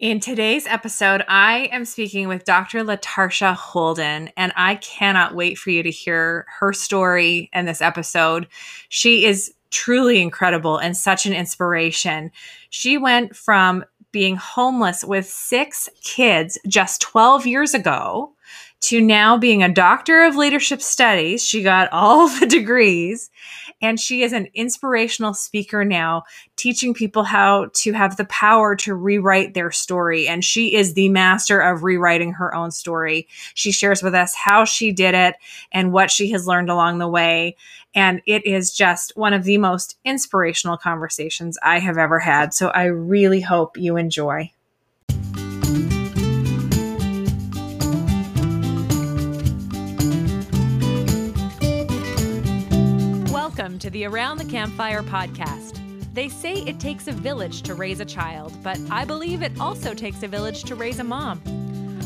In today's episode, I am speaking with Dr. Latarsha Holden, and I cannot wait for you to hear her story in this episode. She is truly incredible and such an inspiration. She went from being homeless with six kids just 12 years ago to now being a doctor of leadership studies. She got all the degrees and she is an inspirational speaker now, teaching people how to have the power to rewrite their story. And she is the master of rewriting her own story. She shares with us how she did it and what she has learned along the way. And it is just one of the most inspirational conversations I have ever had. So I really hope you enjoy. Welcome to the Around the Campfire podcast. They say it takes a village to raise a child, but I believe it also takes a village to raise a mom.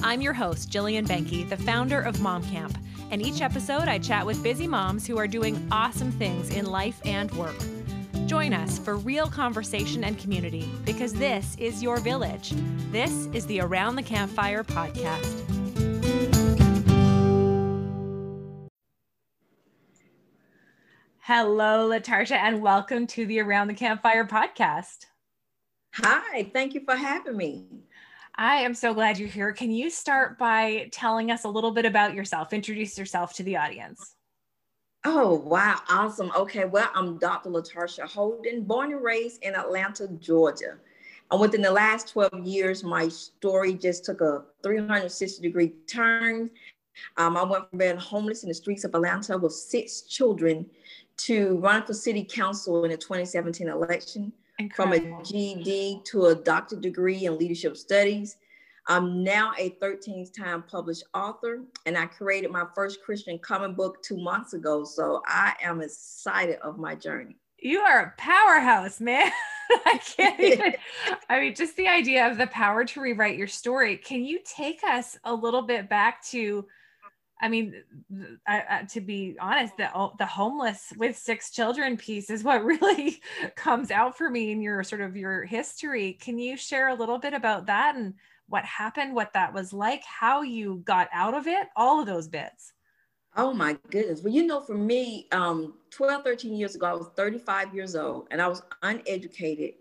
I'm your host, Jillian Benke, the founder of Mom Camp, and each episode I chat with busy moms who are doing awesome things in life and work. Join us for real conversation and community because this is your village. This is the Around the Campfire podcast. Hello, Latarsha, and welcome to the Around the Campfire podcast. Hi, thank you for having me. I am so glad you're here. Can you start by telling us a little bit about yourself? Introduce yourself to the audience. Oh, wow. Awesome. Okay. Well, I'm Dr. Latarsha Holden, born and raised in Atlanta, Georgia. And within the last 12 years, my story just took a 360 degree turn. Um, I went from being homeless in the streets of Atlanta with six children to run for city council in the 2017 election Incredible. from a GED to a doctorate degree in leadership studies. I'm now a 13th time published author, and I created my first Christian comic book two months ago. So I am excited of my journey. You are a powerhouse, man. I can't even. I mean, just the idea of the power to rewrite your story. Can you take us a little bit back to I mean, I, I, to be honest, the the homeless with six children piece is what really comes out for me in your sort of your history. Can you share a little bit about that and what happened, what that was like, how you got out of it, all of those bits? Oh my goodness. Well, you know, for me, um, 12, 13 years ago, I was 35 years old and I was uneducated.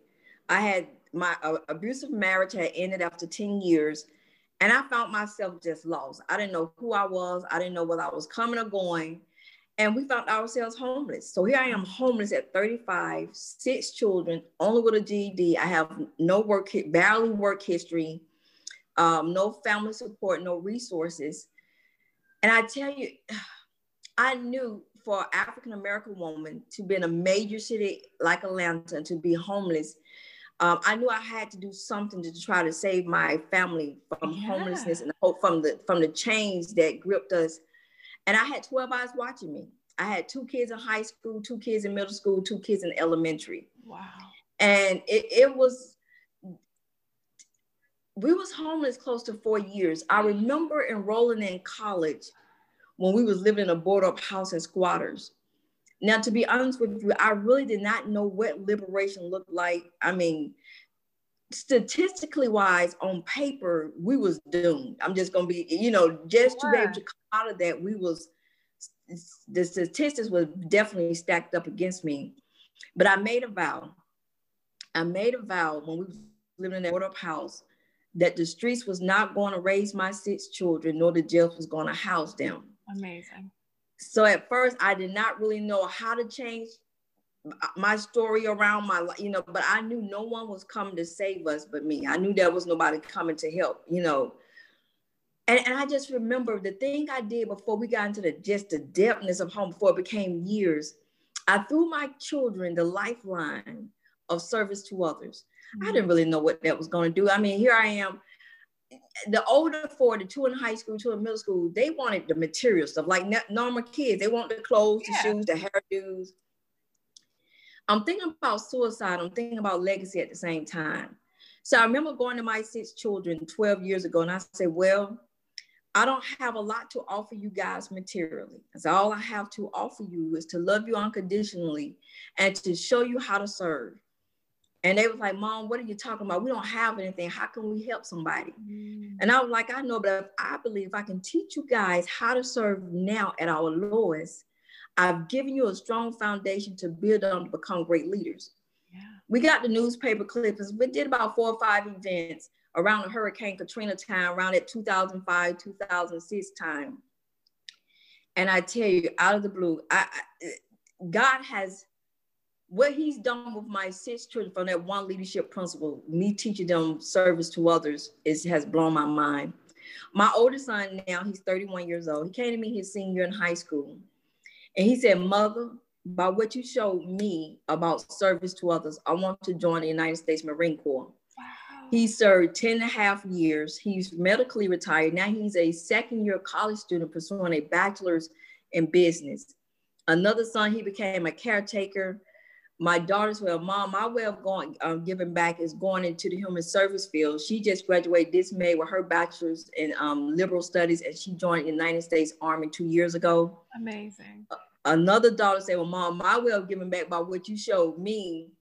I had my uh, abusive marriage had ended after 10 years and I found myself just lost. I didn't know who I was. I didn't know whether I was coming or going. And we found ourselves homeless. So here I am homeless at 35, six children, only with a GED. I have no work, barely work history, um, no family support, no resources. And I tell you, I knew for an African American woman to be in a major city like Atlanta to be homeless, um, I knew I had to do something to try to save my family from yeah. homelessness and hope from the from the chains that gripped us. And I had 12 eyes watching me. I had two kids in high school, two kids in middle school, two kids in elementary. Wow. And it, it was we was homeless close to four years. I remember enrolling in college when we was living in a board up house in squatters. Now, to be honest with you, I really did not know what liberation looked like. I mean, statistically wise, on paper, we was doomed. I'm just gonna be, you know, just to be able to come out of that, we was the statistics was definitely stacked up against me. But I made a vow. I made a vow when we was living in that up house that the streets was not going to raise my six children, nor the jails was going to house them. Amazing. So at first, I did not really know how to change my story around my life, you know, but I knew no one was coming to save us but me. I knew there was nobody coming to help, you know. And, and I just remember the thing I did before we got into the just the depthness of home before it became years. I threw my children the lifeline of service to others. Mm-hmm. I didn't really know what that was going to do. I mean, here I am the older four, the two in high school, two in middle school, they wanted the material stuff like normal kids. They want the clothes, yeah. the shoes, the hairdos. I'm thinking about suicide. I'm thinking about legacy at the same time. So I remember going to my six children 12 years ago, and I said, Well, I don't have a lot to offer you guys materially. That's all I have to offer you is to love you unconditionally and to show you how to serve. And they was like, Mom, what are you talking about? We don't have anything. How can we help somebody? Mm. And I was like, I know, but if I believe if I can teach you guys how to serve now at our lowest, I've given you a strong foundation to build on to become great leaders. Yeah. We got the newspaper clippings. We did about four or five events around the Hurricane Katrina time, around that 2005, 2006 time. And I tell you, out of the blue, I, I, God has what He's done with my six children from that one leadership principle, me teaching them service to others, is has blown my mind. My oldest son now, he's 31 years old. He came to me his senior in high school. And he said, Mother, by what you showed me about service to others, I want to join the United States Marine Corps. Wow. He served 10 and a half years. He's medically retired. Now he's a second year college student pursuing a bachelor's in business. Another son, he became a caretaker. My daughter's well, mom, my way of going, um, giving back is going into the human service field. She just graduated this May with her bachelor's in um, liberal studies, and she joined the United States Army two years ago. Amazing. Another daughter said, well, mom, my way of giving back by what you showed me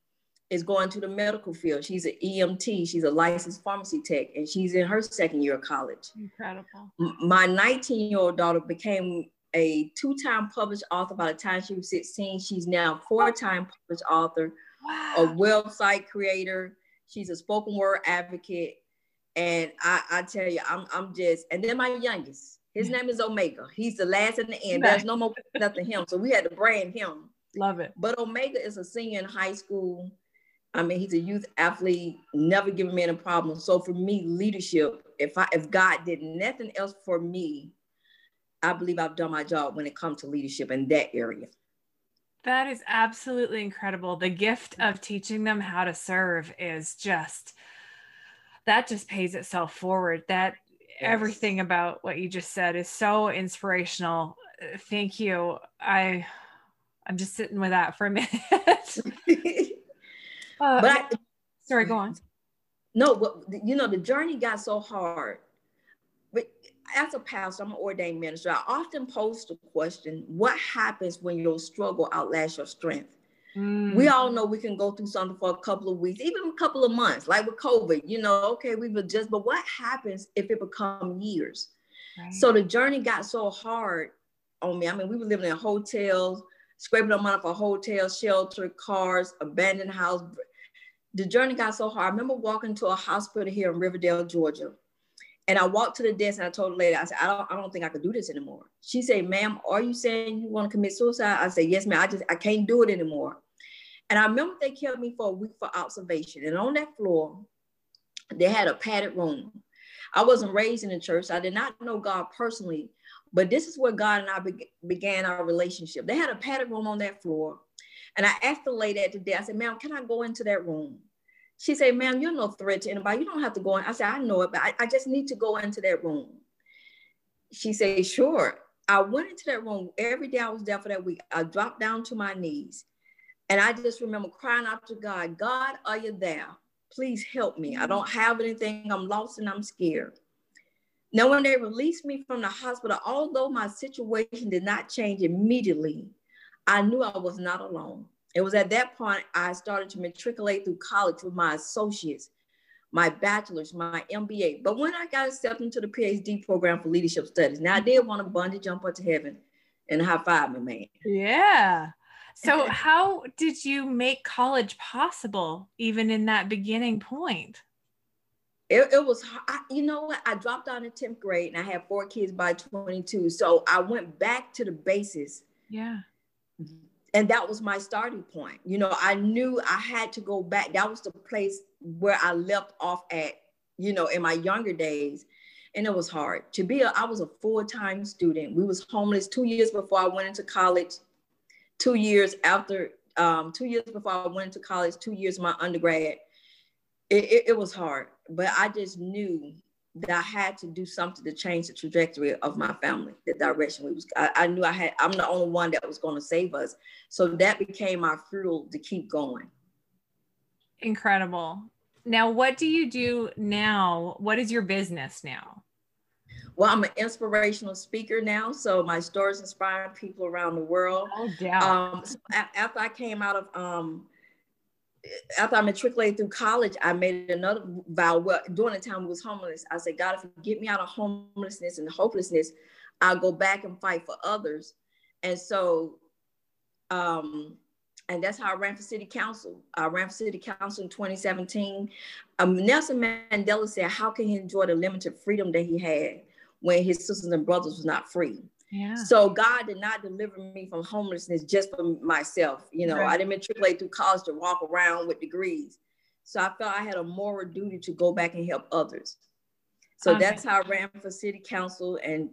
is going to the medical field. She's an EMT. She's a licensed pharmacy tech, and she's in her second year of college. Incredible. My 19 year old daughter became a two time published author by the time she was 16. She's now four time published author, wow. a website creator. She's a spoken word advocate. And I, I tell you, I'm, I'm just, and then my youngest, his mm. name is Omega. He's the last in the end. There's no more nothing him. So we had to brand him. Love it. But Omega is a senior in high school. I mean, he's a youth athlete, never given me any problem. So for me, leadership, if I if God did nothing else for me, I believe I've done my job when it comes to leadership in that area. That is absolutely incredible. The gift of teaching them how to serve is just that just pays itself forward. That yes. everything about what you just said is so inspirational. Thank you. I I'm just sitting with that for a minute. Uh, but I, sorry, go on. No, but you know, the journey got so hard. But as a pastor, I'm an ordained minister. I often pose the question, what happens when your struggle outlasts your strength? Mm. We all know we can go through something for a couple of weeks, even a couple of months, like with COVID, you know, okay, we've adjusted, but what happens if it becomes years? Right. So the journey got so hard on me. I mean, we were living in hotels, scraping up money for hotel, shelter, cars, abandoned house. The journey got so hard. I remember walking to a hospital here in Riverdale, Georgia. And I walked to the desk and I told the lady, I said, I don't, I don't think I could do this anymore. She said, ma'am, are you saying you want to commit suicide? I said, yes, ma'am. I just, I can't do it anymore. And I remember they kept me for a week for observation. And on that floor, they had a padded room. I wasn't raised in the church. I did not know God personally, but this is where God and I be- began our relationship. They had a padded room on that floor. And I asked the lady at the desk, I said, ma'am, can I go into that room? She said, ma'am, you're no threat to anybody. You don't have to go in. I said, I know it, but I, I just need to go into that room. She said, sure. I went into that room every day I was there for that week. I dropped down to my knees. And I just remember crying out to God, God, are you there? Please help me. I don't have anything. I'm lost and I'm scared. Now, when they released me from the hospital, although my situation did not change immediately, I knew I was not alone. It was at that point I started to matriculate through college with my associates, my bachelor's, my MBA. But when I got accepted into the PhD program for leadership studies, now I did want to bungee jump up to heaven and high five me, man. Yeah. So, how did you make college possible, even in that beginning point? it, it was I, you know what i dropped out in 10th grade and i had four kids by 22 so i went back to the basis yeah and that was my starting point. You know i knew i had to go back. That was the place where i left off at you know in my younger days. And it was hard to be a i was a full-time student. We was homeless two years before i went into college two years after um, two years before i went into college two years my undergrad. It, it, it was hard, but I just knew that I had to do something to change the trajectory of my family, the direction we was. I, I knew I had. I'm the only one that was going to save us, so that became my fuel to keep going. Incredible. Now, what do you do now? What is your business now? Well, I'm an inspirational speaker now, so my stories inspire people around the world. Oh, yeah. Um, so after I came out of um, after I matriculated through college, I made another vow. Well, during the time I was homeless, I said, God, if you get me out of homelessness and hopelessness, I'll go back and fight for others. And so, um, and that's how I ran for city council. I ran for city council in 2017. Um, Nelson Mandela said, how can he enjoy the limited freedom that he had when his sisters and brothers was not free? Yeah. So God did not deliver me from homelessness just for myself. You know, right. I didn't matriculate through college to walk around with degrees. So I felt I had a moral duty to go back and help others. So okay. that's how I ran for city council. And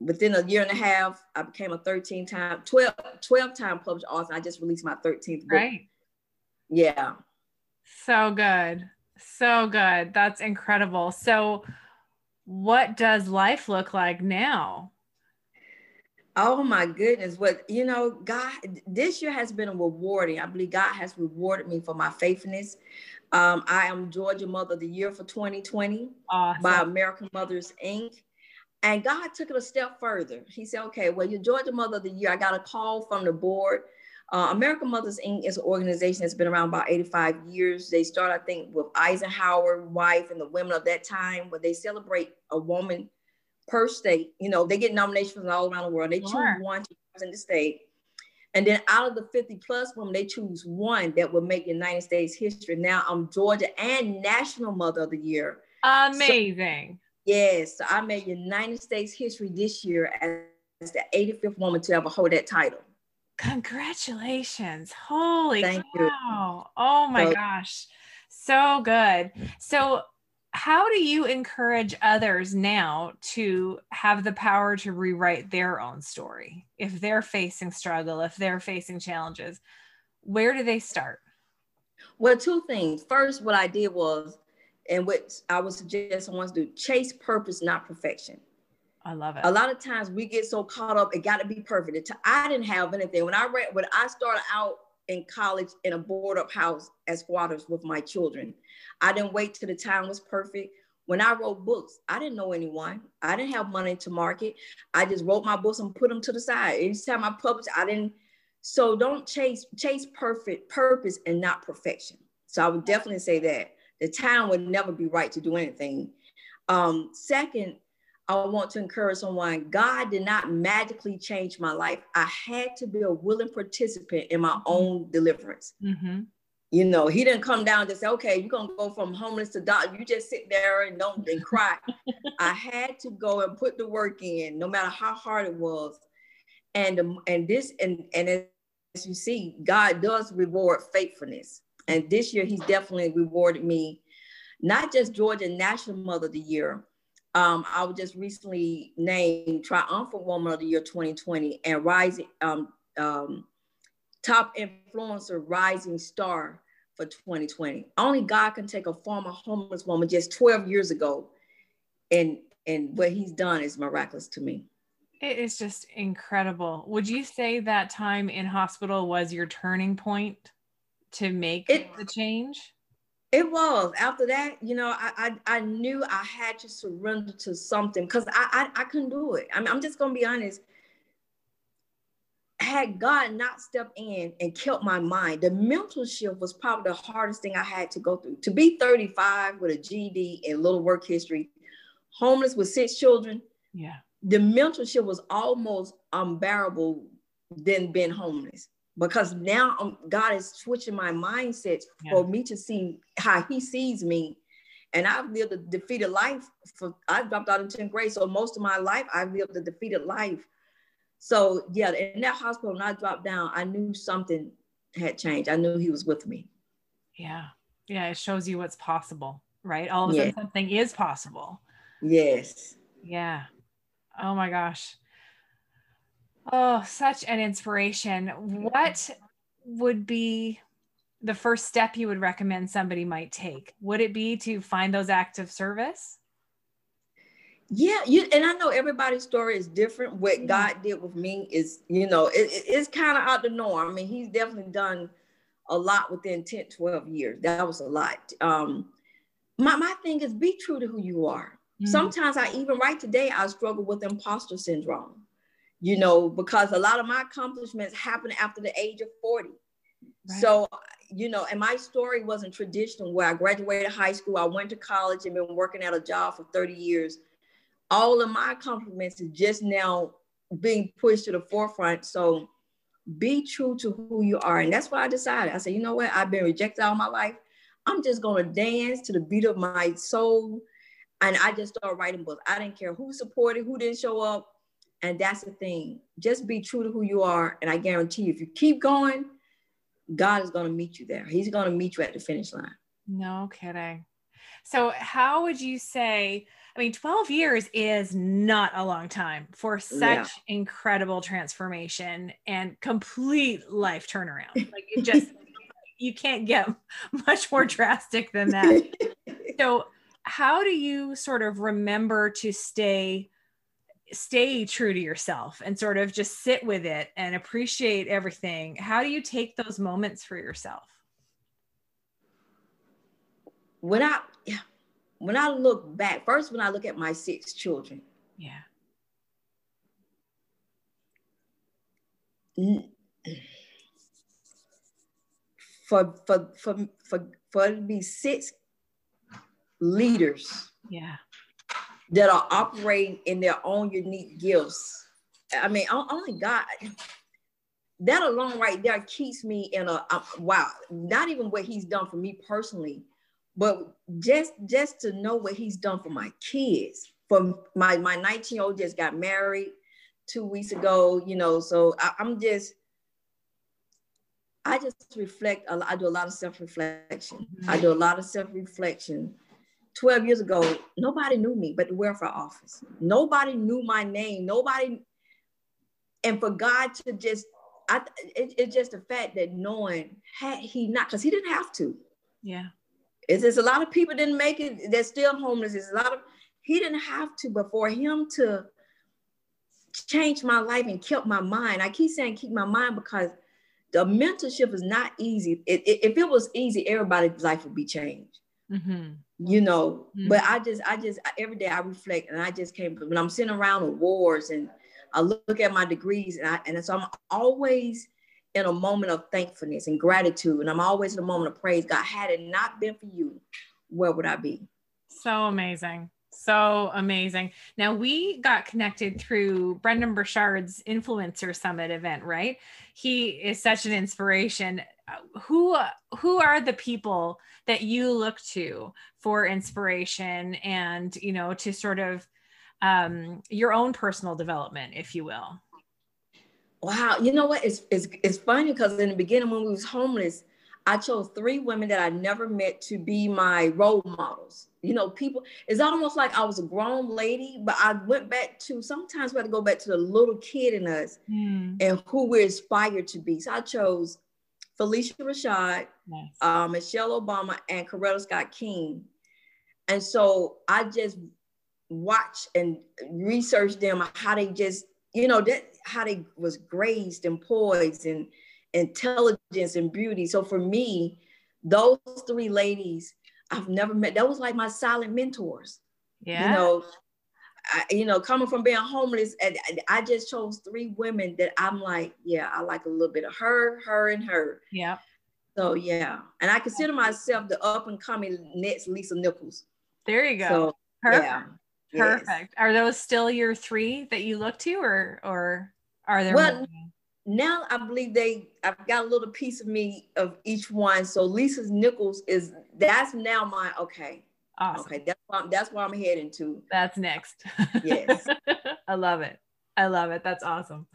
within a year and a half, I became a 13 time, 12, 12 time published author. I just released my 13th book. Right. Yeah. So good. So good. That's incredible. So what does life look like now? Oh my goodness. What you know, God, this year has been a rewarding. I believe God has rewarded me for my faithfulness. Um, I am Georgia Mother of the Year for 2020 awesome. by American Mothers Inc. And God took it a step further. He said, okay, well, you're Georgia Mother of the Year. I got a call from the board. Uh, American Mothers Inc. is an organization that's been around about 85 years. They started, I think, with Eisenhower wife and the women of that time, where they celebrate a woman per state. You know, they get nominations from all around the world. They sure. choose one to represent the state. And then out of the 50 plus women, they choose one that will make United States history. Now I'm Georgia and National Mother of the Year. Amazing. So, yes. So I made United States history this year as the 85th woman to ever hold that title. Congratulations. Holy Thank cow. You. Oh my so, gosh. So good. So how do you encourage others now to have the power to rewrite their own story? If they're facing struggle if they're facing challenges where do they start? Well two things. First what i did was and what i would suggest someone to do chase purpose not perfection. I love it. A lot of times we get so caught up it got to be perfect. I didn't have anything. When i read when i started out in college in a board up house as squatters with my children. I didn't wait till the time was perfect. When I wrote books, I didn't know anyone. I didn't have money to market. I just wrote my books and put them to the side. Each time I published, I didn't. So don't chase chase perfect purpose and not perfection. So I would definitely say that the time would never be right to do anything. Um, second, I want to encourage someone God did not magically change my life. I had to be a willing participant in my mm-hmm. own deliverance. Mm-hmm. You know, He didn't come down and say, okay, you're going to go from homeless to doctor. You just sit there and don't and cry. I had to go and put the work in, no matter how hard it was. And, um, and this, and, and as you see, God does reward faithfulness. And this year, He's definitely rewarded me, not just Georgia National Mother of the Year, um, I was just recently named Triumphant Woman of the Year 2020 and Rising um, um, Top Influencer Rising Star for 2020. Only God can take a former homeless woman just 12 years ago, and and what He's done is miraculous to me. It is just incredible. Would you say that time in hospital was your turning point to make it, the change? It was after that, you know, I I, I knew I had to surrender to something because I, I I couldn't do it. I mean, I'm just gonna be honest. Had God not stepped in and kept my mind, the mental shift was probably the hardest thing I had to go through. To be 35 with a GD and little work history, homeless with six children. Yeah. The mental shift was almost unbearable than being homeless because now um, God is switching my mindset yeah. for me to see how He sees me. And I've lived a defeated life. For I've dropped out in 10th grade, so most of my life I've lived a defeated life. So yeah, in that hospital, when I dropped down, I knew something had changed. I knew He was with me. Yeah, yeah, it shows you what's possible, right? All of a sudden, something is possible. Yes. Yeah. Oh my gosh. Oh, such an inspiration. What would be the first step you would recommend somebody might take? Would it be to find those acts of service? Yeah, you and I know everybody's story is different. What God did with me is, you know, it, it's kind of out the norm. I mean, He's definitely done a lot within 10, 12 years. That was a lot. Um, my, my thing is be true to who you are. Mm-hmm. Sometimes I even right today, I struggle with imposter syndrome you know, because a lot of my accomplishments happened after the age of 40. Right. So, you know, and my story wasn't traditional where I graduated high school, I went to college and been working at a job for 30 years. All of my accomplishments is just now being pushed to the forefront. So be true to who you are. And that's why I decided. I said, you know what? I've been rejected all my life. I'm just gonna dance to the beat of my soul. And I just started writing books. I didn't care who supported, who didn't show up. And that's the thing. Just be true to who you are. And I guarantee you, if you keep going, God is going to meet you there. He's going to meet you at the finish line. No kidding. So, how would you say? I mean, 12 years is not a long time for such yeah. incredible transformation and complete life turnaround. Like, it just, you can't get much more drastic than that. so, how do you sort of remember to stay stay true to yourself and sort of just sit with it and appreciate everything. How do you take those moments for yourself? When i when i look back first when i look at my six children. Yeah. For for for for for be six leaders. Yeah that are operating in their own unique gifts. I mean, oh, oh only God. That alone, right there, keeps me in a wow. Not even what He's done for me personally, but just just to know what He's done for my kids. For my my 19 year old just got married two weeks ago. You know, so I, I'm just. I just reflect. I do a lot of self reflection. I do a lot of self reflection 12 years ago, nobody knew me but the welfare office. Nobody knew my name. Nobody, and for God to just, I, it, it's just the fact that knowing had he not, because he didn't have to. Yeah. It's there's a lot of people didn't make it, they're still homeless. There's a lot of, he didn't have to, but for him to change my life and keep my mind, I keep saying keep my mind because the mentorship is not easy. It, it, if it was easy, everybody's life would be changed. Mm-hmm. You know mm-hmm. but i just i just every day i reflect and i just came when i'm sitting around awards and i look at my degrees and i and so i'm always in a moment of thankfulness and gratitude and i'm always in a moment of praise. God had it not been for you where would i be? So amazing so amazing. Now we got connected through Brendon Burchard's influencer summit event, right? He is such an inspiration who who are the people that you look to for inspiration and you know to sort of um, your own personal development if you will wow you know what it's it's, it's funny because in the beginning when we was homeless i chose three women that i never met to be my role models you know people it's almost like i was a grown lady but i went back to sometimes we have to go back to the little kid in us mm. and who we're inspired to be so i chose Phylicia Rashad, nice. uh, Michelle Obama, and Coretta Scott King. And so I just watch and research them how they just, you know, that how they was grazed and poised and intelligence and beauty. So for me, those three ladies I've never met. That was like my silent mentors. Yeah. You know, I, you know, coming from being homeless, and I just chose three women that I'm like, yeah, I like a little bit of her, her, and her. Yeah. So yeah, and I consider myself the up and coming next Lisa Nichols. There you go. So, Perfect. Yeah. Perfect. Yes. Are those still your three that you look to, or or are there? Well, more? Now I believe they. I've got a little piece of me of each one. So Lisa's Nichols is that's now my okay. Awesome. Okay, that's where I'm, that's where I'm heading to. That's next. Yes. I love it. I love it. That's awesome.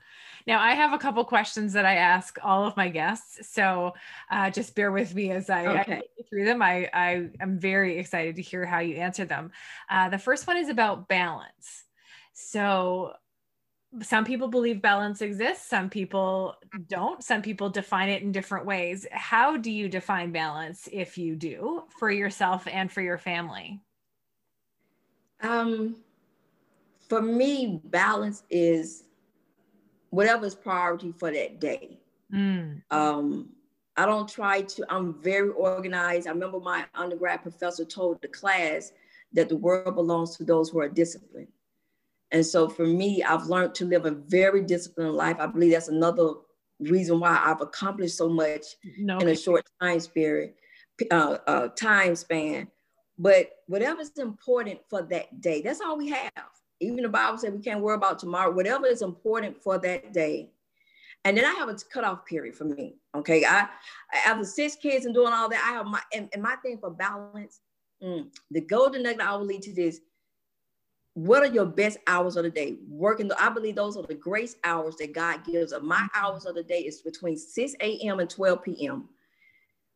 Now, I have a couple questions that I ask all of my guests. So uh, just bear with me as I, okay. I through them. I, I am very excited to hear how you answer them. Uh, the first one is about balance. So some people believe balance exists some people don't. Some people define it in different ways. How do you define balance if you do for yourself and for your family? Um for me balance is whatever's priority for that day. Mm. um i don't try to i'm very organized. I remember my undergrad professor told the class that the world belongs to those who are disciplined and so for me, I've learned to live a very disciplined life. I believe that's another reason why I've accomplished so much no. in a short time spirit, uh, uh, time span. But whatever's important for that day, that's all we have. Even the Bible said we can't worry about tomorrow. Whatever is important for that day, and then I have a cutoff period for me. Okay, I, after six kids and doing all that, I have my and, and my thing for balance. Mm, the golden nugget I will lead to this what are your best hours of the day? Working, I believe those are the grace hours that God gives. My mm-hmm. hours of the day is between 6 a.m. and 12 p.m.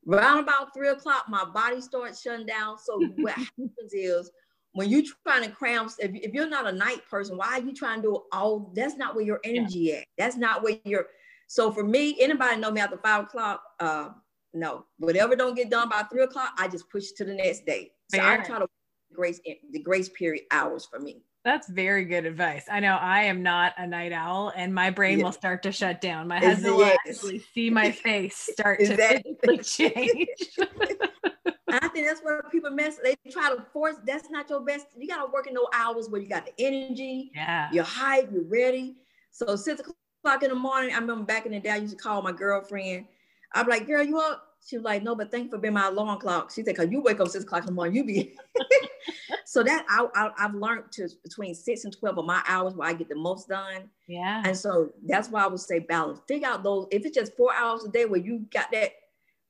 Around about three o'clock, my body starts shutting down. So what happens is when you're trying to cram, if, if, you're not a night person, why are you trying to do all? That's not where your energy yeah. at. That's not where you're. So for me, anybody know me after five o'clock? Uh, no, whatever don't get done by three o'clock, I just push to the next day. So Fair. I try to grace the grace period hours for me. That's very good advice. I know I am not a night owl and my brain yes. will start to shut down. My husband will actually see my face start to change. I think that's where people mess. They try to force. That's not your best. You got to work in those hours where you got the energy. Yeah. You're hype. You're ready. So six o'clock in the morning. I remember back in the day, I used to call my girlfriend. I'm like, "Girl, you up?" She was like, no, but thank you for being my alarm clock. She said, cause you wake up six o'clock in the morning, you be. so that I, I, have learned to between six and 12 of my hours where I get the most done. Yeah. And so that's why I would say balance. Figure out those, if it's just four hours a day where you got that,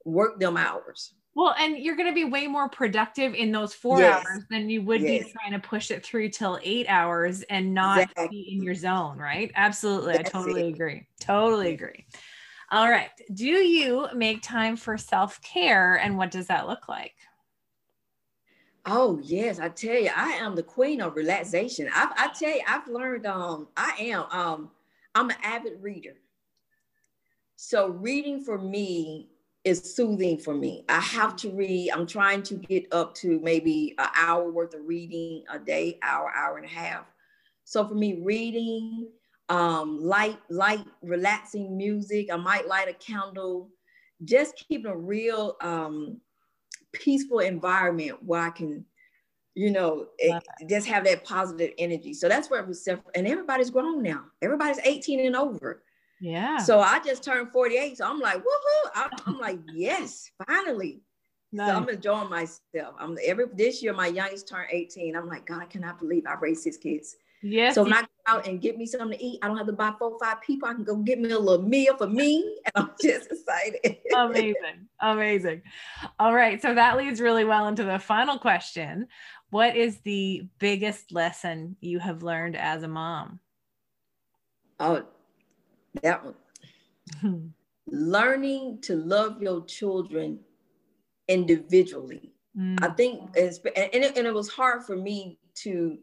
work them hours. Well, and you're going to be way more productive in those four yes. hours than you would yes. be trying to push it through till eight hours and not exactly. be in your zone, right? Absolutely. That's I totally it. agree. Totally agree. All right. Do you make time for self care and what does that look like? Oh yes, I tell you, I am the queen of relaxation. I, I tell you, I've learned. Um, I am. Um, I'm an avid reader. So reading for me is soothing for me. I have to read. I'm trying to get up to maybe an hour worth of reading a day, hour, hour and a half. So for me, reading um, light, light, relaxing music. I might light a candle, just keeping a real um, peaceful environment where I can, you know, it, just have that positive energy. So that's where it was. And everybody's grown now. Everybody's 18 and over. Yeah. So I just turned 48. So I'm like, woohoo. I'm, I'm like, yes, finally. Nice. So I'm enjoying myself. I'm every this year, my youngest turned 18. I'm like, God, I cannot believe I raised six kids. Yes. So when I go out and get me something to eat, I don't have to buy four or five people. I can go get me a little meal for me. And I'm just excited. Amazing. Amazing. All right. So that leads really well into the final question. What is the biggest lesson you have learned as a mom? Oh, that one. Learning to love your children individually. Mm. I think, it's, and, it, and it was hard for me to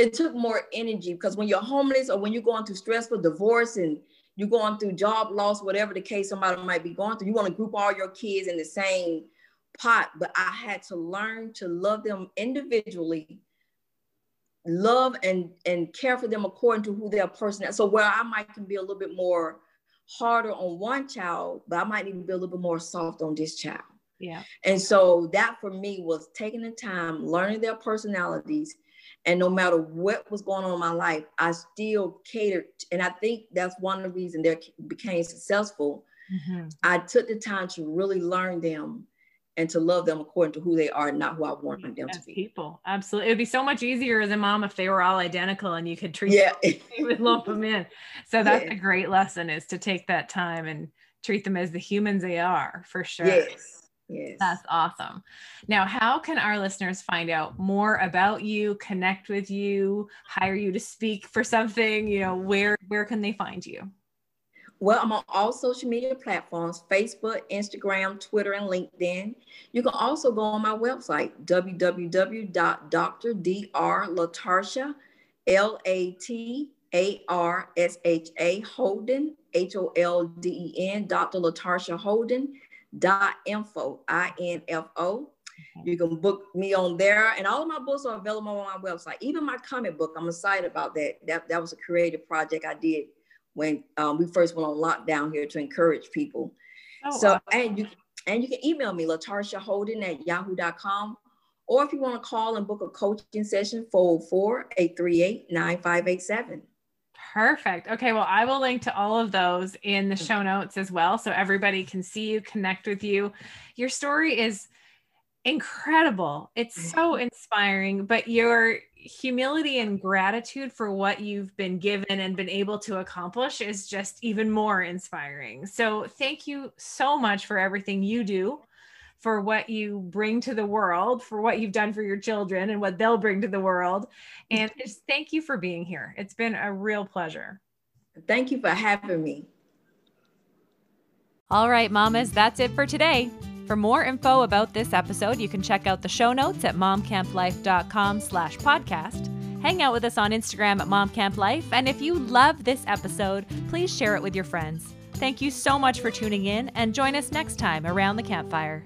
it took more energy because when you're homeless or when you're going through stressful divorce and you're going through job loss, whatever the case somebody might be going through, you want to group all your kids in the same pot. But I had to learn to love them individually, love and and care for them according to who their person is. So where I might can be a little bit more harder on one child, but I might need to be a little bit more soft on this child. Yeah. And so that for me was taking the time, learning their personalities, and no matter what was going on in my life, I still catered. And I think that's one of the reasons they became successful. Mm-hmm. I took the time to really learn them and to love them according to who they are, not who I wanted them as to be. People, absolutely. It would be so much easier as a mom if they were all identical and you could treat yeah. them, you would lump them in. So that's yeah. a great lesson is to take that time and treat them as the humans they are for sure. Yes. Yes. That's awesome. Now, how can our listeners find out more about you, connect with you, hire you to speak for something? You know, where where can they find you? Well, I'm on all social media platforms Facebook, Instagram, Twitter, and LinkedIn. You can also go on my website, www.drdrlatarsha, L A T A R S H A Holden, H O L D E N, Dr. Latarsha Holden dot info, I-N-F-O. You can book me on there, and all of my books are available on my website. Even my comic book, I'm excited about that. That that was a creative project I did when um, we first went on lockdown here to encourage people. Oh, so wow. and you and you can email me Latarsha Holden at yahoo.com. Or if you want to call and book a coaching session, 404 838 9587. Perfect. Okay. Well, I will link to all of those in the mm. show notes as well. So everybody can see you, connect with you. Your story is incredible. It's so inspiring, but your humility and gratitude for what you've been given and been able to accomplish is just even more inspiring. So thank you so much for everything you do for what you bring to the world, for what you've done for your children and what they'll bring to the world. Mm-hmm. And just thank you for being here. It's been a real pleasure. Thank you for having me. All right, mamas, that's it for today. For more info about this episode, you can check out the show notes at momcamplife.com slash podcast. Hang out with us on Instagram at momcamplife. And if you love this episode, please share it with your friends. Thank you so much for tuning in and join us next time around the campfire.